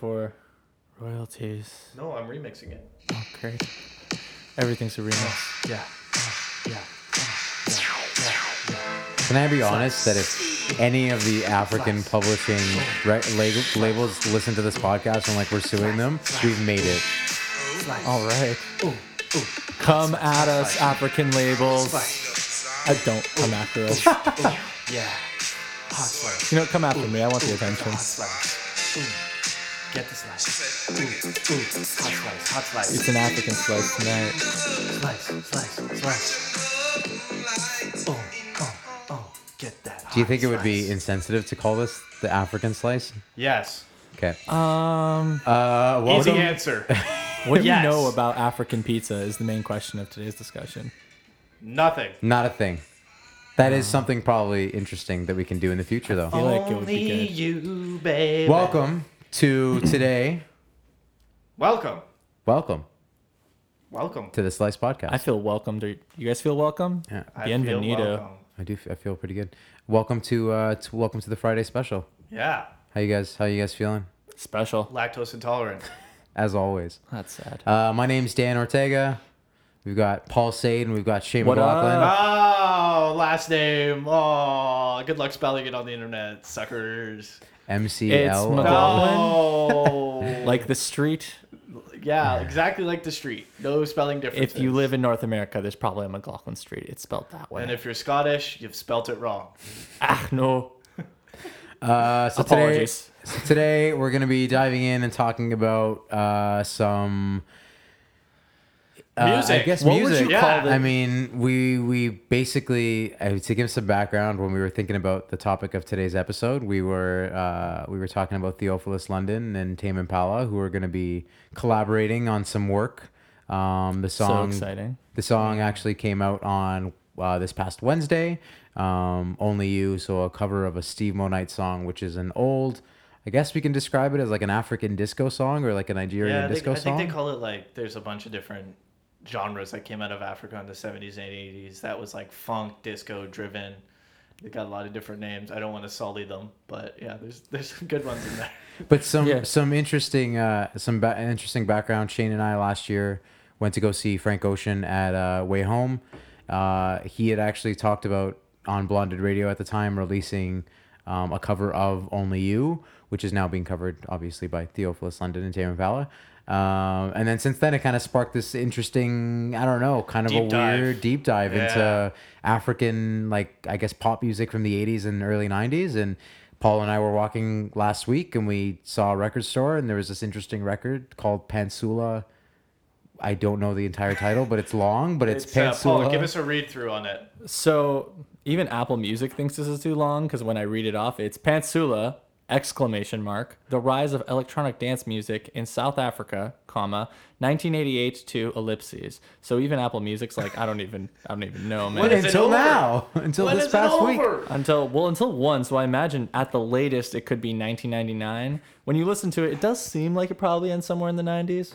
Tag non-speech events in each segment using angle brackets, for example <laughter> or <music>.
before. Royalties. No, I'm remixing it. Oh, great. Everything's a remix. Yeah. Yeah. yeah. Can I be honest that if any of the African publishing re- lab- labels listen to this podcast and like we're suing them, we've made it. All right. Come at us, African labels. I don't come after us. <laughs> Yeah. Hot slice. You know, come after me. I want the attention. Hot slice. Ooh. Get the slice. Ooh. Ooh. Hot slice. Hot slice. It's an African slice tonight. Slice. Slice. Slice. Oh. Oh. Oh. Get that. Do you hot think it would be slice. insensitive to call this the African slice? Yes. Okay. Um, Uh, Easy welcome. answer. <laughs> what do Yes. you know about African pizza is the main question of today's discussion. Nothing. Not a thing. That is something probably interesting that we can do in the future, though. feel like it would be Only good. you, baby. Welcome to today. Welcome. Welcome Welcome. to the Slice Podcast. I feel welcomed. You guys feel welcome? Yeah. I feel Bienvenido. welcome. I do. I feel pretty good. Welcome to, uh, to welcome to the Friday special. Yeah. How you guys? How you guys feeling? Special. Lactose intolerant. <laughs> As always. That's sad. Uh, my name's Dan Ortega. We've got Paul Sade and we've got Shane What McLaughlin. up? Oh, last name. Oh, good luck spelling it on the internet, suckers. MCL. McLaughlin. No. Like the street. yeah, exactly like the street. No spelling difference. If you live in North America, there's probably a McLaughlin Street. It's spelled that way. and if you're Scottish, you've spelt it wrong. ah, no. <laughs> Uh, so today, Apologies. so today we're going to be diving in and talking about uh, some uh, I guess What would music. you call I mean, we we basically uh, to give some background when we were thinking about the topic of today's episode, we were uh, we were talking about Theophilus London and Tame Impala, who are going to be collaborating on some work. Um, the So song exciting. the song actually came out on uh, this past Wednesday. Um, Only You, so a cover of a Steve Monite song, which is an old, I guess we can describe it as like an African disco song or like a Nigerian Yeah, they, disco I think song. they call it like there's a bunch of different genres that came out of Africa in the 70s and 80s. That was like funk, disco driven. They got a lot of different names. I don't want to sully them, but yeah, there's there's some good ones in there. <laughs> But some Yeah. some interesting uh, some ba- interesting background. Shane and I last year went to go see Frank Ocean at uh, WayHome. Uh, he had actually talked about on Blonded Radio at the time releasing um, a cover of Only You, which is now being covered obviously by Theophilus London and Tame Impala. Um, and then since then, it kind of sparked this interesting, I don't know, kind of Deep a dive. weird deep dive Yeah. into African, like I guess, pop music from the '80s and early '90s. And Paul and I were walking last week, and we saw a record store, and there was this interesting record called Pantsula. I don't know the entire title, but it's long. But it's, uh, Pantsula. Paul, give us a read through on it. So even Apple Music thinks this is too long because when I read it off, it's Pantsula exclamation mark the rise of electronic dance music in South Africa, comma 1988 to ellipses. So even Apple Music's like I don't even I don't even know, man. When is it until over? now, until When this is it past week. over? until well until one so i imagine at the latest it could be 1999 when you listen to it it does seem like it probably ends somewhere in the 90s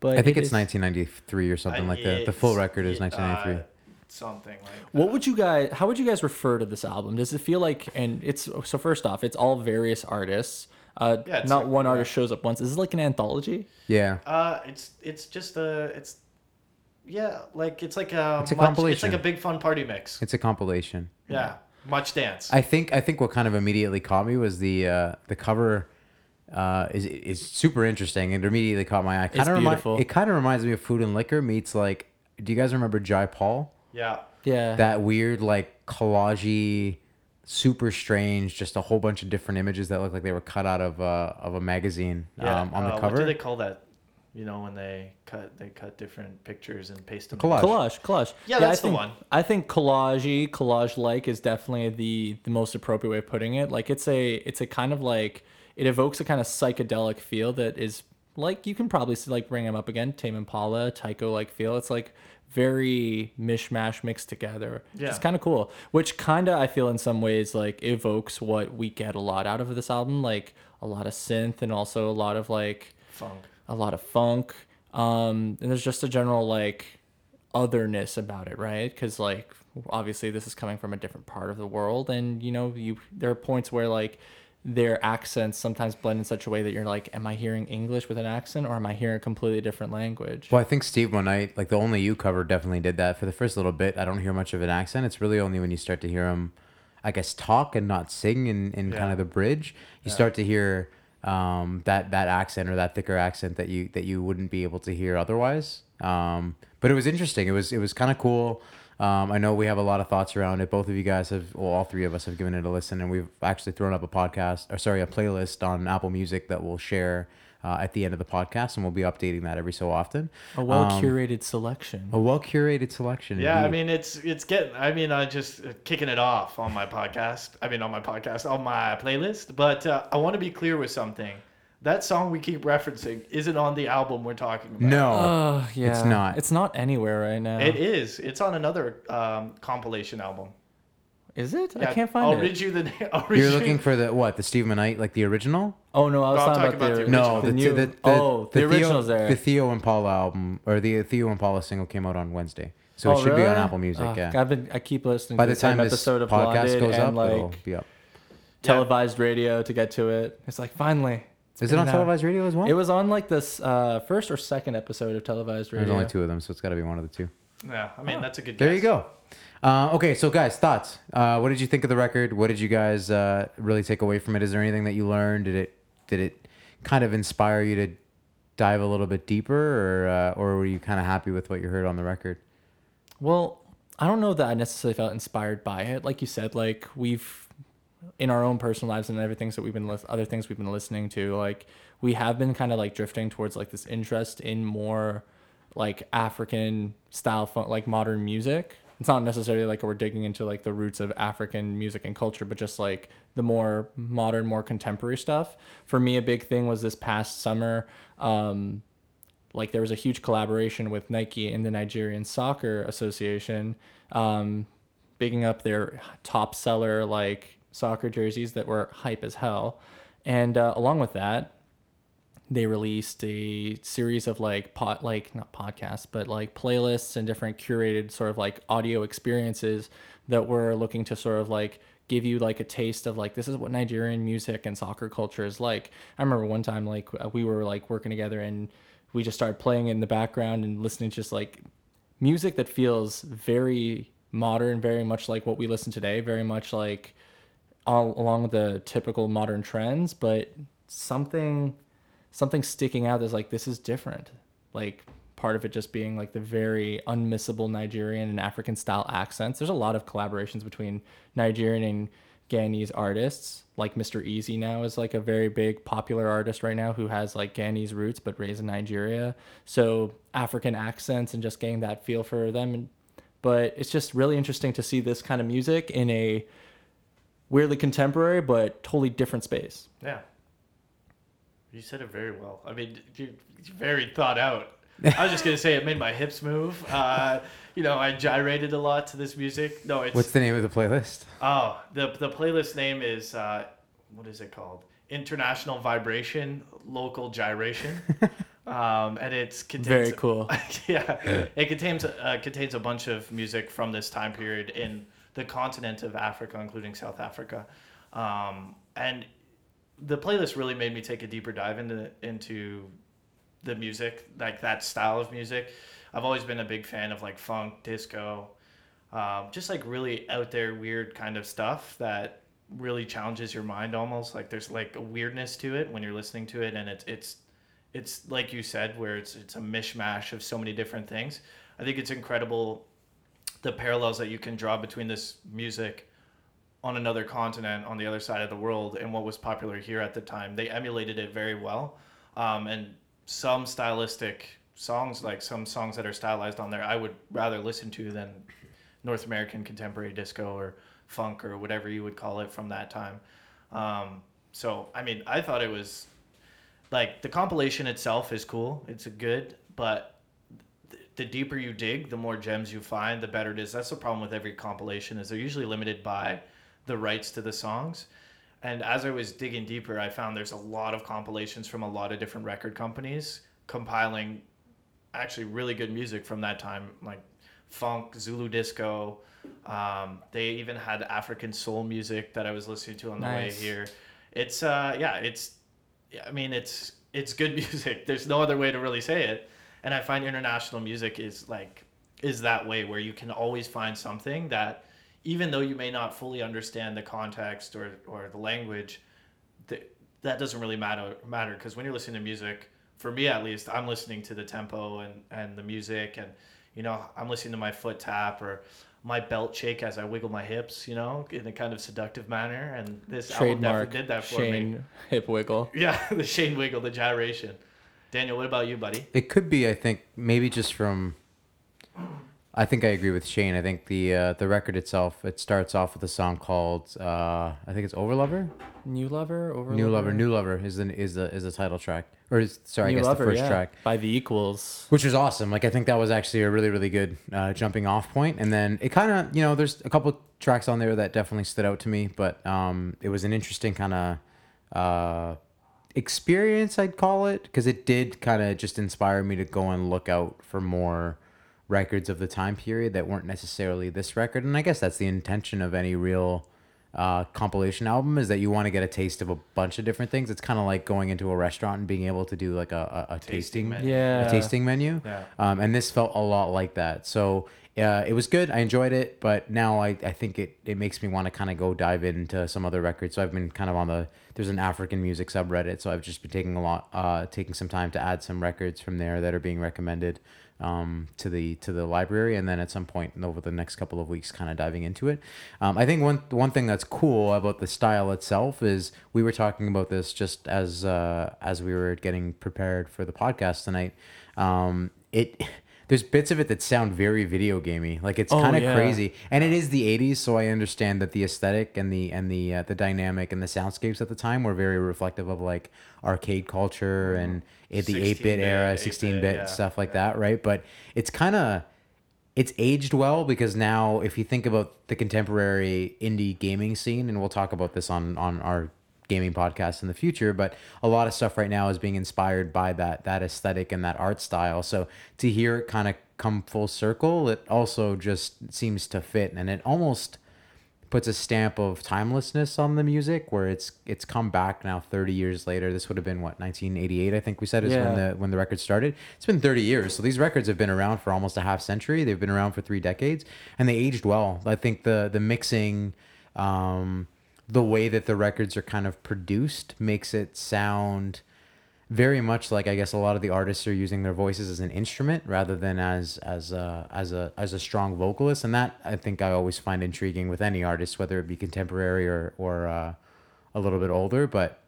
but I think it it's is- 1993 or something like that. The full record is 1993. Uh, Something like that. what would you guys how would you guys refer to this album does it feel like and it's so first off it's all various artists uh Yeah, not like- one yeah. artist shows up once is this like an anthology yeah. Uh, it's it's just a it's yeah, like it's like a, It's a much- It's like a big fun party mix. It's a compilation. Yeah, much dance. I think I think what kind of immediately caught me was the uh, the cover uh, is is super interesting and it immediately caught my eye. Kind It's of beautiful. it kind of reminds me of Food and Liquor meets like. Do you guys remember Jai Paul? Yeah, yeah That weird like collagey, super strange, just a whole bunch of different images that look like they were cut out of uh, of a magazine yeah. um, on the Uh, cover. What do they call that? You know, when they cut they cut different pictures and paste them. Collage. collage collage Yeah, I that's the think, one. i think collage collage like is definitely the the most appropriate way of putting it like it's a it's a kind of like it evokes a kind of psychedelic feel that is like you can probably see, like bring them up again tame impala tycho like feel it's like very mishmash mixed together Yeah. it's kind of cool which kind of i feel in some ways like evokes what we get a lot out of this album like a lot of synth and also a lot of like Funk. a lot of funk um and there's just a general like otherness about it right because like obviously this is coming from a different part of the world and you know you there are points where like their accents sometimes blend in such a way that you're like, am I hearing English with an accent or am I hearing a completely different language? Well, I think Steve Monite, like the only you cover, definitely did that. For the first little bit, I don't hear much of an accent. It's really only when you start to hear him, I guess, talk and not sing in, in kind of the bridge, you Yeah. start to hear um, that that accent or that thicker accent that you that you wouldn't be able to hear otherwise. Um, but it was interesting. It was it was kind of cool. Um, I know we have a lot of thoughts around it. Both of you guys have, well, all three of us have given it a listen, and we've actually thrown up a podcast, or sorry, a playlist on Apple Music that we'll share uh, at the end of the podcast, and we'll be updating that every so often. a well Um, curated selection. A well curated selection. Yeah, I mean it's it's getting. I mean, I just uh, kicking it off on my podcast. I mean, on my podcast, on my playlist. But uh, I want to be clear with something. That song we keep referencing isn't on the album we're talking about. no, Oh, yeah. not. It's not anywhere right now. It is. It's on another um, compilation album. Is it? Yeah, I can't I'll find it. read you the. I'll read you're you- looking for the what? The Steve Monite, like the original? Oh no, I was No, talking, talking about, about the the No, the, the the, new. the, the oh, the, Theo- original's there. The Theo Impala album or the Theo Impala single came out on Wednesday, so oh, it should be on? Apple Music. Oh, yeah. I've been. I keep listening. By to the the time this episode of podcast Blonded goes and up, like it'll be up. televised radio to get to it. It's like finally. It's Is it on out. televised radio as well? It was on like this uh, first or second episode of televised radio. There's only two of them, so it's got to be one of the two. Yeah, I mean that's a good. There guess. you go. Uh, okay, so guys, thoughts. Uh, what did you think of the record? What did you guys uh, really take away from it? Is there anything that you learned? Did it did it kind of inspire you to dive a little bit deeper, or uh, or were you kind of happy with what you heard on the record? Well, I don't know that I necessarily felt inspired by it. Like you said, like we've in our own personal lives and everything that we've been lis- other things we've been listening to, like we have been kind of like drifting towards like this interest in more like African style fun, like modern music. It's not necessarily like we're digging into like the roots of African music and culture, but just like the more modern, more contemporary stuff. For me, a big thing was this past summer. Um, like there was a huge collaboration with Nike and the Nigerian Soccer Association, um, bigging up their top seller like soccer jerseys that were hype as hell, and uh, along with that, they released a series of like pot like not podcasts but like playlists and different curated sort of like audio experiences that were looking to sort of like give you like a taste of like this is what Nigerian music and soccer culture is like. I remember one time like uh, we were like working together and we just started playing in the background and listening to just like music that feels very modern, very much like what we listen today, very much like along the typical modern trends, but something something sticking out that's like this is different. Like part of it just being like the very unmissable Nigerian and African style accents. There's a lot of collaborations between Nigerian and Ghanese artists. Like Mr. Eazi now is like a very big popular artist right now who has like Ghanese roots but raised in Nigeria. So African accents and just getting that feel for them. But it's just really interesting to see this kind of music in a weirdly contemporary but totally different space. Yeah. You said it very well. I mean, you you're very thought out. <laughs> I was just gonna say it made my hips move. Uh, you know, I gyrated a lot to this music. No, it's What's the name of the playlist? oh the the playlist name is uh, what is it called? International Vibration Local Gyration. <laughs> um, and it's contains Very cool. <laughs> yeah, it contains uh, contains a bunch of music from this time period in the continent of Africa, including South Africa, um, and the playlist really made me take a deeper dive into into the music, like that style of music. I've always been a big fan of like funk, disco, um, just like really out there, weird kind of stuff that really challenges your mind almost. Like there's like a weirdness to it when you're listening to it, and it's it's it's like you said, where it's it's a mishmash of so many different things. I think it's incredible the parallels that you can draw between this music on another continent on the other side of the world and what was popular here at the time. They emulated it very well, um, and some stylistic songs, like some songs that are stylized on there, I would rather listen to than North American contemporary disco or funk or whatever you would call it from that time. Um, so I mean, I thought it was like the compilation itself is cool. It's good, but the deeper you dig, the more gems you find, the better it is. That's the problem with every compilation is they're usually limited by the rights to the songs. And as I was digging deeper, I found there's a lot of compilations from a lot of different record companies compiling actually really good music from that time, like funk, Zulu disco. Um, they even had African soul music that I was listening to on the Nice. way here. it's uh yeah it's I mean it's it's good <laughs> music. There's no other way to really say it. And I find international music is like is that way where you can always find something that even though you may not fully understand the context or, or the language, that that doesn't really matter matter because when you're listening to music, for me at least, I'm listening to the tempo and, and the music and you know, I'm listening to my foot tap or my belt shake as I wiggle my hips, you know, in a kind of seductive manner. And this album Trademark definitely did that for Shane me. hip wiggle. Yeah, <laughs> the Shane wiggle, the gyration. Daniel, what about you, buddy? It could be, I think, maybe just from. I think I agree with Shane. I think the uh, the record itself it starts off with a song called uh, I think it's Overlover. New lover, over New Lover, New Lover is the is the is the title track, or is, sorry, I guess the first track, by the equals. which is awesome. Like I think that was actually a really really good uh, jumping off point. And then it kind of you know there's a couple tracks on there that definitely stood out to me, but um, it was an interesting kind of uh, experience I'd call it because it did kind of just inspire me to go and look out for more records of the time period that weren't necessarily this record. And I guess that's the intention of any real uh, compilation album is that you want to get a taste of a bunch of different things. It's kind of like going into a restaurant and being able to do like a, a, a Tasting tasting, menu. Yeah. a tasting menu. Yeah. Um, and this felt a lot like that. So it was good. I enjoyed it, but now I, I think it, it makes me want to kind of go dive into some other records. So I've been kind of on the there's an African music subreddit, so I've just been taking a lot uh, taking some time to add some records from there that are being recommended um, to the to the library, and then at some point over the next couple of weeks, kind of diving into it. Um, I think one one thing that's cool about the style itself is we were talking about this just as uh, as we were getting prepared for the podcast tonight. Um, it there's bits of it that sound very video gamey, like it's Oh, kind of yeah. crazy, and it is the '80s, so I understand that the aesthetic and the and the uh, the dynamic and the soundscapes at the time were very reflective of like arcade culture and it, the 8-bit 16-bit, era, 8-bit, 16-bit yeah, stuff like yeah. that, right? But it's kind of it's aged well because now if you think about the contemporary indie gaming scene and we'll talk about this on on our gaming podcast in the future but a lot of stuff right now is being inspired by that that aesthetic and that art style. So to hear it kind of come full circle it also just seems to fit and it almost puts a stamp of timelessness on the music where it's it's come back now 30 years later. This would have been what 1988 i think we said is when the when the record started. It's been 30 years. So these records have been around for almost a half century. They've been around for three decades and they aged well. I think the the mixing um the way that the records are kind of produced makes it sound very much like I guess a lot of the artists are using their voices as an instrument rather than as as a as a as a strong vocalist, and that I think I always find intriguing with any artist, whether it be contemporary or or uh, a little bit older. But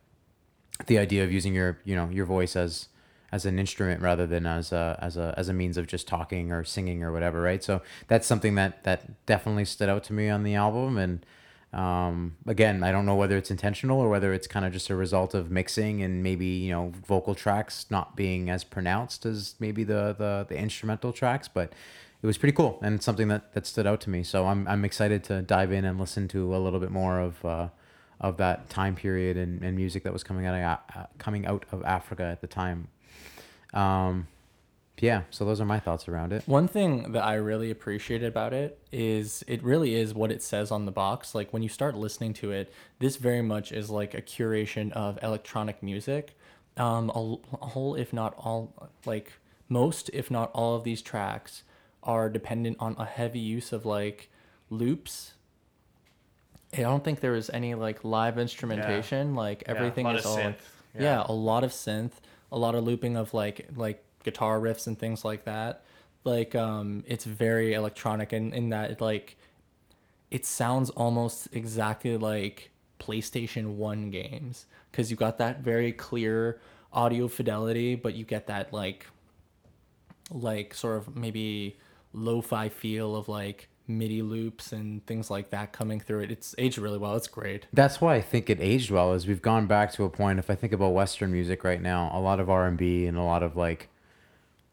the idea of using your you know your voice as as an instrument rather than as a as a as a means of just talking or singing or whatever, right? So that's something that that definitely stood out to me on the album and. Um, again, I don't know whether it's intentional or whether it's kind of just a result of mixing and maybe you know vocal tracks not being as pronounced as maybe the the, the instrumental tracks, but it was pretty cool and something that, that stood out to me. So I'm I'm excited to dive in and listen to a little bit more of uh, of that time period and, and music that was coming out of, uh, coming out of Africa at the time. Um, yeah, so those are my thoughts around it. One thing that I really appreciate about it is it really is what it says on the box. Like when you start listening to it, this very much is like a curation of electronic music. Um, a, a whole, if not all, like most, if not all of these tracks are dependent on a heavy use of like loops. I don't think there is any like live instrumentation. Like Yeah, a everything lot is of all synth. yeah. Yeah. a lot of synth, a lot of looping of like like guitar riffs and things like that. Like um it's very electronic and in that it like it sounds almost exactly like PlayStation 1 games cuz you got that very clear audio fidelity but you get that like like sort of maybe lo-fi feel of like MIDI loops and things like that coming through it. It's aged really well. It's great. That's why I think it aged well. Is we've gone back to a point. If I think about Western music right now, a lot of R and B and a lot of like,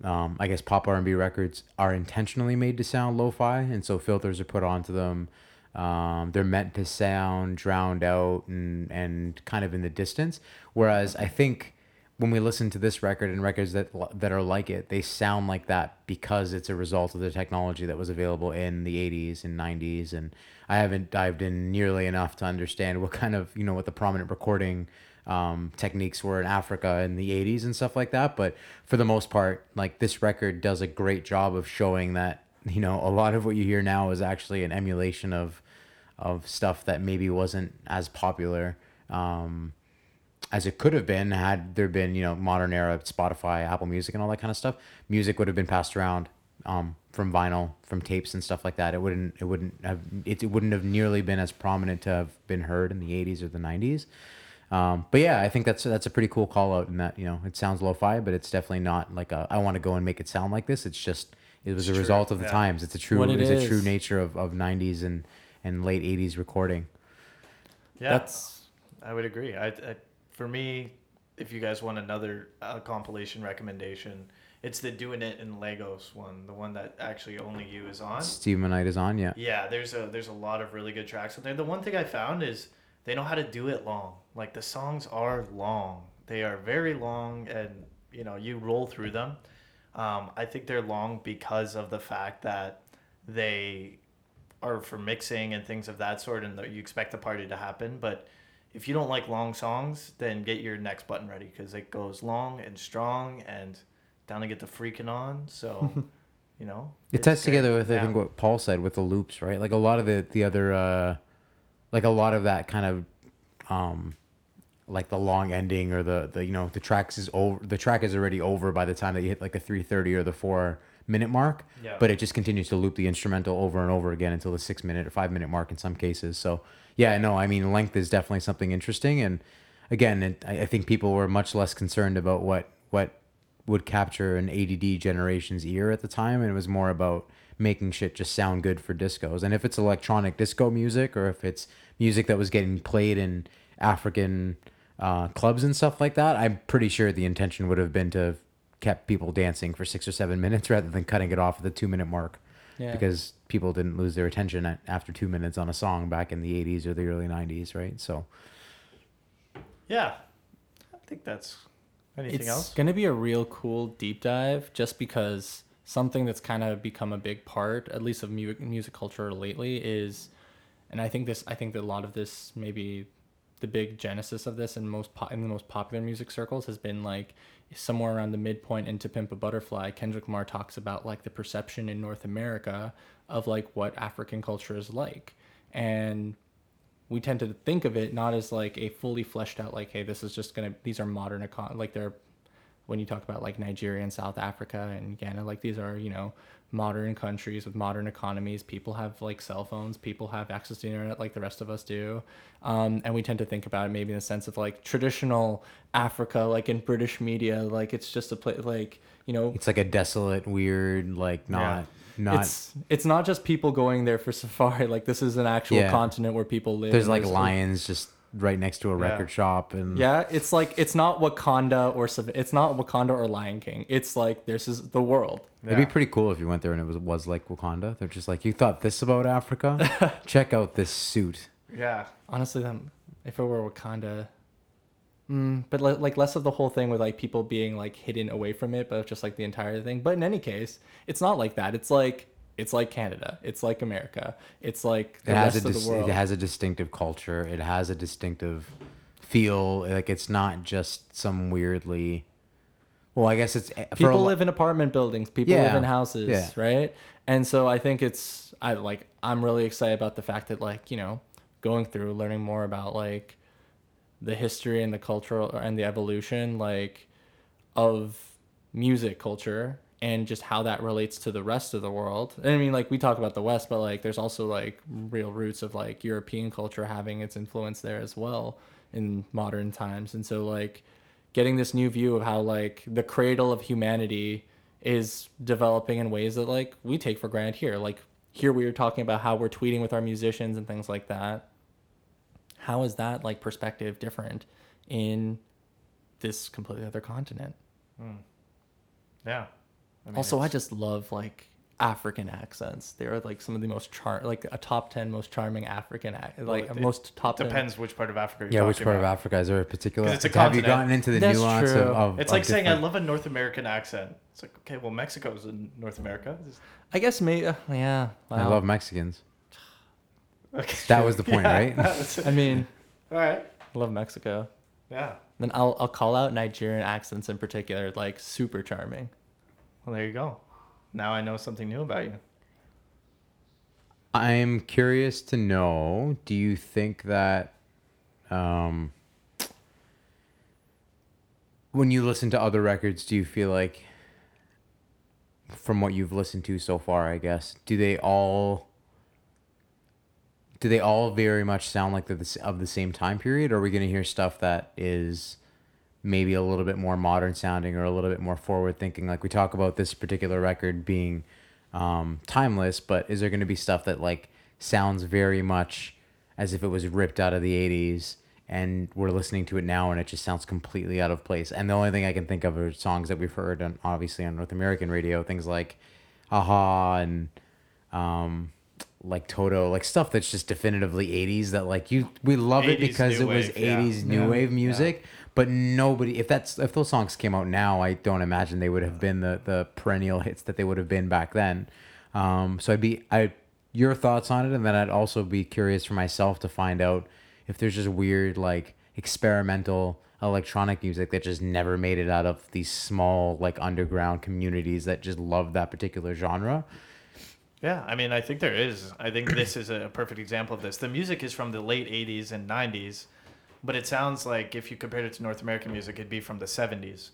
um, I guess pop R and B records are intentionally made to sound lo-fi, and so filters are put onto them. Um, they're meant to sound drowned out and and kind of in the distance. Whereas I think when we listen to this record and records that that are like it, they sound like that because it's a result of the technology that was available in the 80s and 90s. And I haven't dived in nearly enough to understand what kind of you know what the prominent recording um, techniques were in Africa in the 80s and stuff like that. But for the most part, like this record does a great job of showing that you know a lot of what you hear now is actually an emulation of of stuff that maybe wasn't as popular. Um, as it could have been had there been you know modern era Spotify, Apple Music, and all that kind of stuff. Music would have been passed around um, from vinyl, from tapes and stuff like that. It wouldn't it wouldn't have it, it wouldn't have nearly been as prominent to have been heard in the '80s or the '90s. Um, but yeah, I think that's that's a pretty cool call out in that you know it sounds lo-fi, but it's definitely not like a, I want to go and make it sound like this. It's just it was It's a true, result of the yeah. times. It's a true it it's a true nature of, of '90s and and late '80s recording. Yeah, That's I would agree. I, I for me, if you guys want another uh, compilation recommendation, it's the "Doing It in Lagos" one, the one that actually only you is on. Steve Monite is on, yeah. Yeah, there's a there's a lot of really good tracks on there. The one thing I found is they know how to do it long. Like the songs are long. They are very long, and you know you roll through them. Um, I think they're long because of the fact that they are for mixing and things of that sort, and you expect the party to happen. But if you don't like long songs, then get your next button ready because it goes long and strong and down to get the freaking on. So, <laughs> you know, It ties together with I Yeah. think what Paul said with the loops, right? Like a lot of the the other, uh, like a lot of that kind of, um, like the long ending or the the you know the tracks is over. The track is already over by the time that you hit like the three thirty or the four minute mark. Yeah. But it just continues to loop the instrumental over and over again until the six minute or five minute mark in some cases. So yeah, no, I mean length is definitely something interesting, and again, it, I, I think people were much less concerned about what what would capture an ADD generation's ear at the time, and it was more about making shit just sound good for discos. And if it's electronic disco music, or if it's music that was getting played in African uh, clubs and stuff like that, I'm pretty sure the intention would have been to have kept people dancing for six or seven <laughs> minutes rather than cutting it off at the two minute mark. Yeah. Because people didn't lose their attention at, after two minutes on a song back in the 80s or the early 90s, right? So, Yeah, I think that's anything it's else. It's gonna be a real cool deep dive just because something that's kind of become a big part at least of mu- music culture lately is and i think this i think that a lot of this maybe the big genesis of this in most po- in the most popular music circles has been like somewhere around the midpoint into pimp a butterfly kendrick lamar talks about like the perception in north america of like what african culture is like. And we tend to think of it not as like a fully fleshed out like hey this is just gonna these are modern econ like they're when you talk about like Nigeria and South Africa and Ghana like these are you know modern countries with modern economies. People have like cell phones. People have access to the internet like the rest of us do. Um, and we tend to think about it maybe in the sense of like traditional Africa like in British media like it's just a place like you know it's like a desolate, weird, like not, not, it's it's not just people going there for safari. <laughs> Like this is an actual Yeah. continent where people live. There's like lions just right next to a Yeah. record shop. And Yeah, it's like it's not Wakanda or it's not Wakanda or Lion King. It's like this is the world. It'd be pretty cool if you went there and it was was like Wakanda. They're just like, you thought this about Africa? <laughs> Check out this suit. Yeah, Honestly, then if it were Wakanda, mm, but le- like less of the whole thing with like people being like hidden away from it, but just like the entire thing. But in any case, it's not like that. It's like it's like Canada. It's like America. It's like the It has rest a of the world. it has a distinctive culture. It has a distinctive feel. Like it's not just some weirdly. Well, I guess it's eh, people lo- live in apartment buildings people live in houses yeah. right and so i think it's i like i'm really excited about the fact that like you know going through learning more about like the history and the cultural and the evolution like of music culture and just how that relates to the rest of the world. And I mean, like we talk about the West, but like there's also like real roots of like European culture having its influence there as well in modern times. And so like getting this new view of how like the cradle of humanity is developing in ways that like we take for granted here. Like here we are talking about how we're tweeting with our musicians and things like that. How is that like perspective different in this completely other continent? Hmm. yeah. I mean, also, I just love like African accents. They are like some of the most char like a top ten most charming African ac- like it- most top 10. Depends which part of Africa. You're Yeah, which talking part of. Africa is there a particular? 'Cause it's a have you gotten into the That's nuance true. of, of? It's of like saying I love a North American accent. It's like okay, well Mexico's in North America. It's- I guess maybe uh, yeah. I love Mexicans. Okay. That was the point, <laughs> Yeah, right? that's it. I mean, All right. I love Mexico. Yeah. Then I'll I'll call out Nigerian accents in particular, like super charming. Well, there you go. Now I know something new about you. I'm curious to know. Do you think that, um, when you listen to other records, do you feel like, from what you've listened to so far, I guess, do they all, do they all very much sound like they're the, of the same time period? Or are we going to hear stuff that is maybe a little bit more modern sounding or a little bit more forward thinking? Like we talk about this particular record being um, timeless, but is there going to be stuff that like sounds very much as if it was ripped out of the 80s and we're listening to it now and it just sounds completely out of place? And the only thing I can think of are songs that we've heard on obviously on North American radio, things like Aha and um, like Toto, like stuff that's just definitively 80s that like you we love it because it was wave, yeah. 80s new Yeah. wave music but nobody if that's if those songs came out now i don't imagine they would have been the the perennial <laughs> hits that they would have been back then um so i'd be i your thoughts on it and then i'd also be curious for myself to find out if there's just weird like experimental electronic music that just never made it out of these small like underground communities that just love that particular genre Yeah, I mean, I think there is. I think this is a perfect example of this. The music is from the late 80s and 90s, but it sounds like if you compared it to North American music, it'd be from the 70s.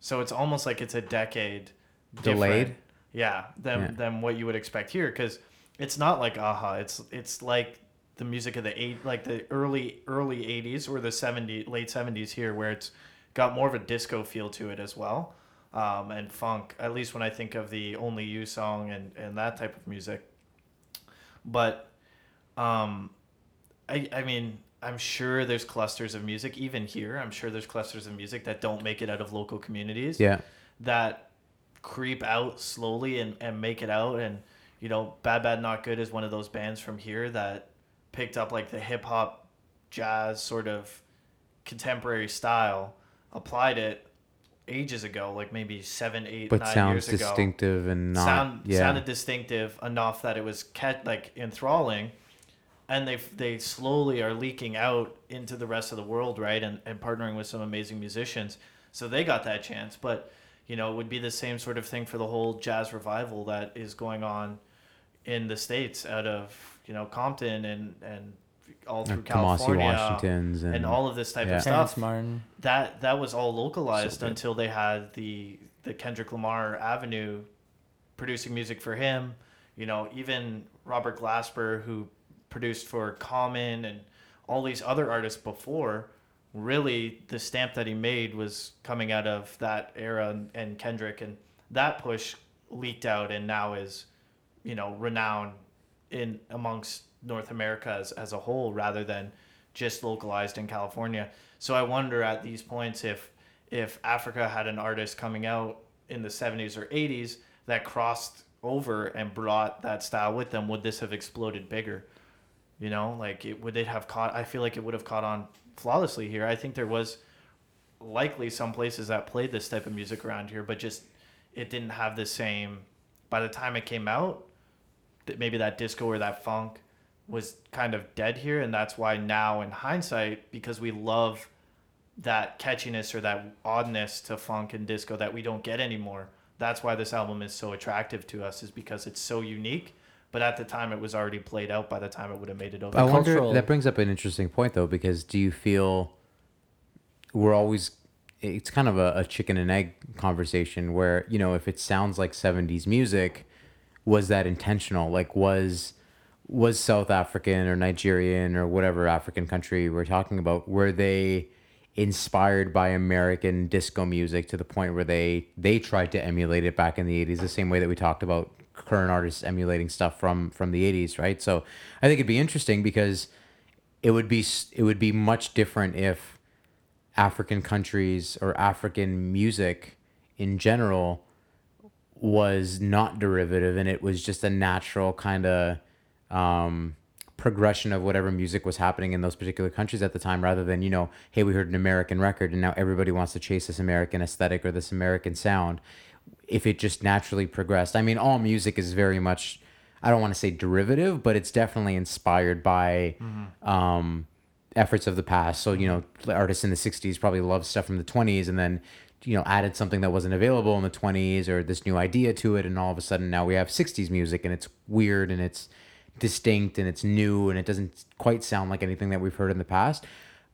So it's almost like it's a decade different. Delayed? Yeah, than, Yeah. than what you would expect here because it's not like aha. It's it's like the music of the eight, like the early early 80s or the 70 late 70s here, where it's got more of a disco feel to it as well um, and funk. At least when I think of the "Only You" song and and that type of music. But, um, I I mean I'm sure there's clusters of music even here. I'm sure there's clusters of music that don't make it out of local communities. yeah That creep out slowly and, and make it out and you know bad bad not good is one of those bands from here that picked up like the hip hop jazz sort of contemporary style applied it ages ago like maybe seven eight but nine sounds years ago distinctive and not sound yeah sounded distinctive enough that it was kept like enthralling and they they slowly are leaking out into the rest of the world right and, and partnering with some amazing musicians so they got that chance but you know it would be the same sort of thing for the whole jazz revival that is going on in the states out of you know compton and and all through Like Kamasi california Washingtons and, and all of this type yeah. of Terrace stuff Martin. that that was all localized So until they had the the Kendrick Lamar Avenue producing music for him. You know, even Robert Glasper, who produced for Common and all these other artists before, really the stamp that he made was coming out of that era and, and Kendrick, and that push leaked out and now is, you know, renowned in amongst North America as, as a whole rather than just localized in California. So I wonder at these points if if Africa had an artist coming out in the 70s or 80s that crossed over and brought that style with them, would this have exploded bigger? You know, like it would it have caught I feel like it would have caught on flawlessly here. I think there was likely some places that played this type of music around here, but just it didn't have the same by the time it came out, that maybe that disco or that funk was kind of dead here and that's why now in hindsight because we love that catchiness or that oddness to funk and disco that we don't get anymore that's why this album is so attractive to us is because it's so unique but at the time it was already played out by the time it would have made it over I wonder. cultural- That brings up an interesting point, though, because do you feel we're always? It's kind of a, a chicken and egg conversation where you know if it sounds like '70s music, was that intentional? Like was was South African or Nigerian or whatever African country we're talking about? Were they inspired by American disco music to the point where they they tried to emulate it back in the 80s the same way that we talked about current artists emulating stuff from from the 80s right? So i think it'd be interesting because it would be it would be much different if african countries or african music in general was not derivative and it was just a natural kind of um, progression of whatever music was happening in those particular countries at the time rather than you know hey we heard an american record and now everybody wants to chase this american aesthetic or this american sound. If it just naturally progressed i mean all music is very much i don't want to say derivative but it's definitely inspired by um, efforts of the past. So you know artists in the 60s probably loved stuff from the 20s and then you know added something that wasn't available in the 20s or this new idea to it and all of a sudden now we have 60s music and it's weird and it's distinct and it's new and it doesn't quite sound like anything that we've heard in the past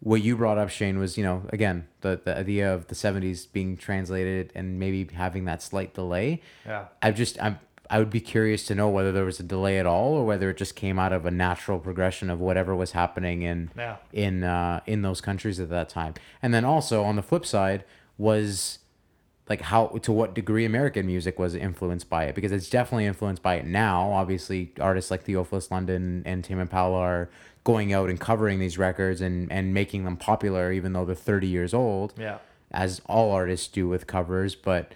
what you brought up shane was you know again the, the idea of the 70s being translated and maybe having that slight delay Yeah. i've just i'm i would be curious to know whether there was a delay at all or whether it just came out of a natural progression of whatever was happening in Yeah. in uh, in those countries at that time. And then also on the flip side was like how to what degree American music was influenced by it because it's definitely influenced by it now. Obviously, artists like Theophilus London and Tame Impala are going out and covering these records and and making them popular, even though they're thirty years old Yeah. as all artists do with covers but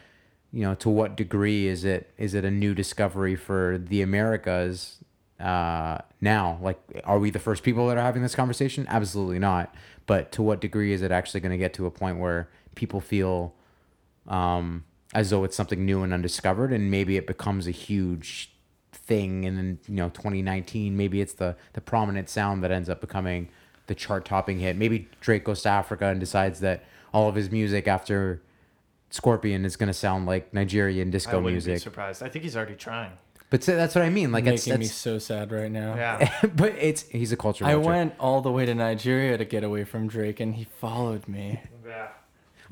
you know to what degree is it is it a new discovery for the americas uh now like are we the first people that are having this conversation absolutely not but to what degree is it actually going to get to a point where people feel um as though it's something new and undiscovered and maybe it becomes a huge thing and then you know 2019 maybe it's the the prominent sound that ends up becoming the chart topping hit maybe drake goes to africa and decides that all of his music after scorpion is going to sound like nigerian I disco wouldn't be music surprised. I think he's already trying. but so that's what i mean like it's making me that's, so sad right now. Yeah. <laughs> <laughs> but it's he's a culture I vulture. went all the way to Nigeria to get away from Drake, and he followed me. yeah.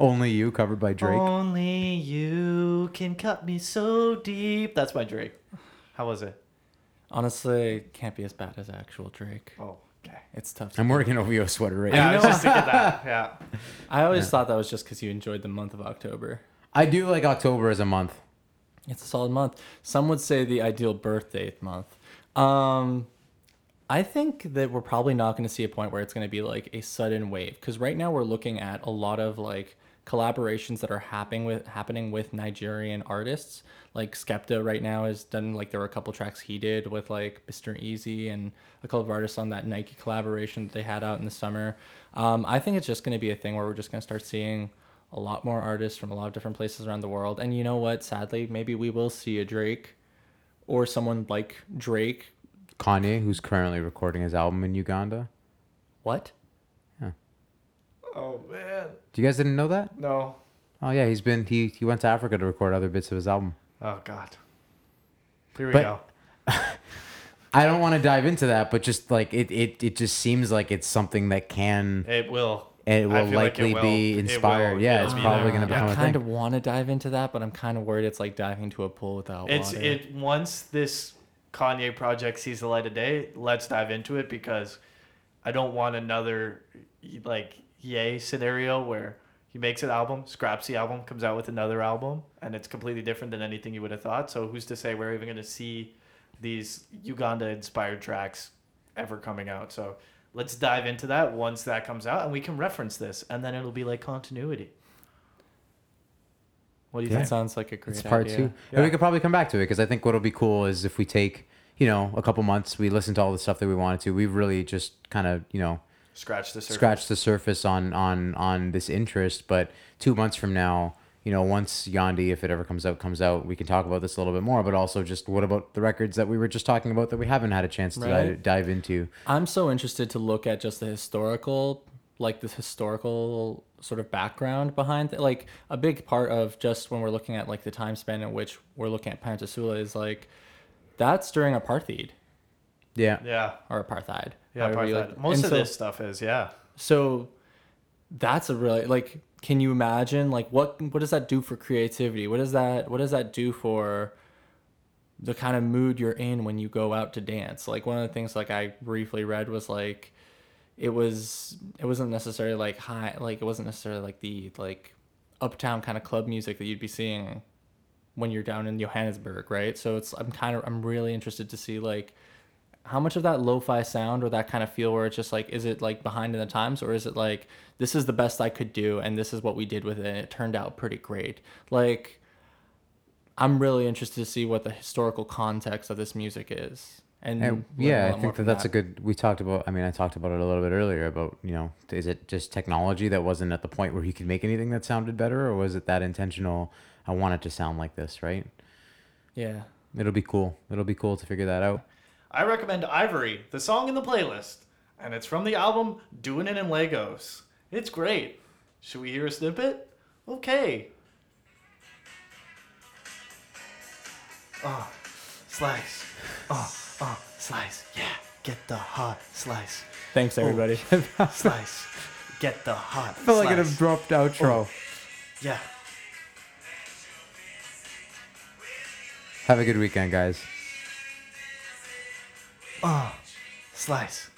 Only you covered by drake Only you can cut me so deep. That's by Drake. How was it? Honestly, can't be as bad as actual Drake. Oh, okay. It's tough. To i'm do. wearing an ovo sweater right Yeah, now I was just thinking that. <laughs> Yeah. I always thought that was just because you enjoyed the month of October. i do like october as a month It's a solid month. Some would say the ideal birthday month. Um, I think that we're probably not going to see a point where it's going to be like a sudden wave because right now we're looking at a lot of like collaborations that are happening with happening with Nigerian artists. Like Skepta right now has done like there were a couple tracks he did with like Mr. Eazi and a couple of artists on that Nike collaboration that they had out in the summer. Um, I think it's just going to be a thing where we're just going to start seeing a lot more artists from a lot of different places around the world. And you know what? Sadly, maybe we will see a Drake or someone like Drake. kanye who's currently recording his album in uganda What? Oh man. do you guys didn't know that No. oh yeah he's been he he went to africa to record other bits of his album Oh god. Here we But- go. <laughs> I don't want to dive into that, but just like it, it, it just seems like it's something that can It will. it will feel like it likely will. be It inspired. will. Yeah, it's be probably going to Yeah. become I a kind of want to dive into that, but I'm kind of worried it's like diving into a pool without It's water. it once this Kanye project sees the light of day, let's dive into it because I don't want another like yay scenario where he makes an album, scraps the album, comes out with another album, and it's completely different than anything you would have thought. So who's to say we're even gonna see these Uganda inspired tracks ever coming out? So let's dive into that once that comes out and we can reference this and then it'll be like continuity. What do you that think? sounds like a great It's part idea. two. And we could probably come back to it because I think what'll be cool is if we take, you know, a couple months, we listen to all the stuff that we wanted to. We've really just kind of, you know, Scratch the surface. scratched the surface on on on this interest. But two months from now, you know, once Yandhi, if it ever comes out, comes out, we can talk about this a little bit more. But also, just what about the records that we were just talking about that we haven't had a chance to Right. dive, dive into? I'm so interested to look at just the historical, like the historical sort of background behind it. Like a big part of just when we're looking at like the time span in which we're looking at Pantsula is like that's during apartheid Yeah. Yeah. or apartheid. Yeah, however you apartheid. like- most of so- this stuff is yeah. So that's a really like can you imagine like what what does that do for creativity? What does that what does that do for the kind of mood you're in when you go out to dance? Like one of the things like I briefly read was like it was it wasn't necessarily like high like it wasn't necessarily like the like uptown kind of club music that you'd be seeing when you're down in Johannesburg, right? So it's I'm kind of I'm really interested to see like how much of that lo-fi sound or that kind of feel where it's just like is it like behind in the times or is it like this is the best I could do and this is what we did with it and it turned out pretty great. Like I'm really interested to see what the historical context of this music is. And, And yeah, i think that that's a good. We talked about. I mean, I talked about it a little bit earlier about you know, is it just technology that wasn't at the point where he could make anything that sounded better, or was it that intentional? I want it to sound like this, right? Yeah. It'll be cool. It'll be cool to figure that out. I recommend Ivory, the song in the playlist, and it's from the album Doing It in Lagos. It's great. Should we hear a snippet? Okay. Oh, slice. Oh, oh, slice. Yeah, get the hot slice. Thanks oh, everybody. <laughs> Slice. Get the hot I feel like an slice. abrupt outro. Oh, yeah. Have a good weekend, guys. Oh, slice.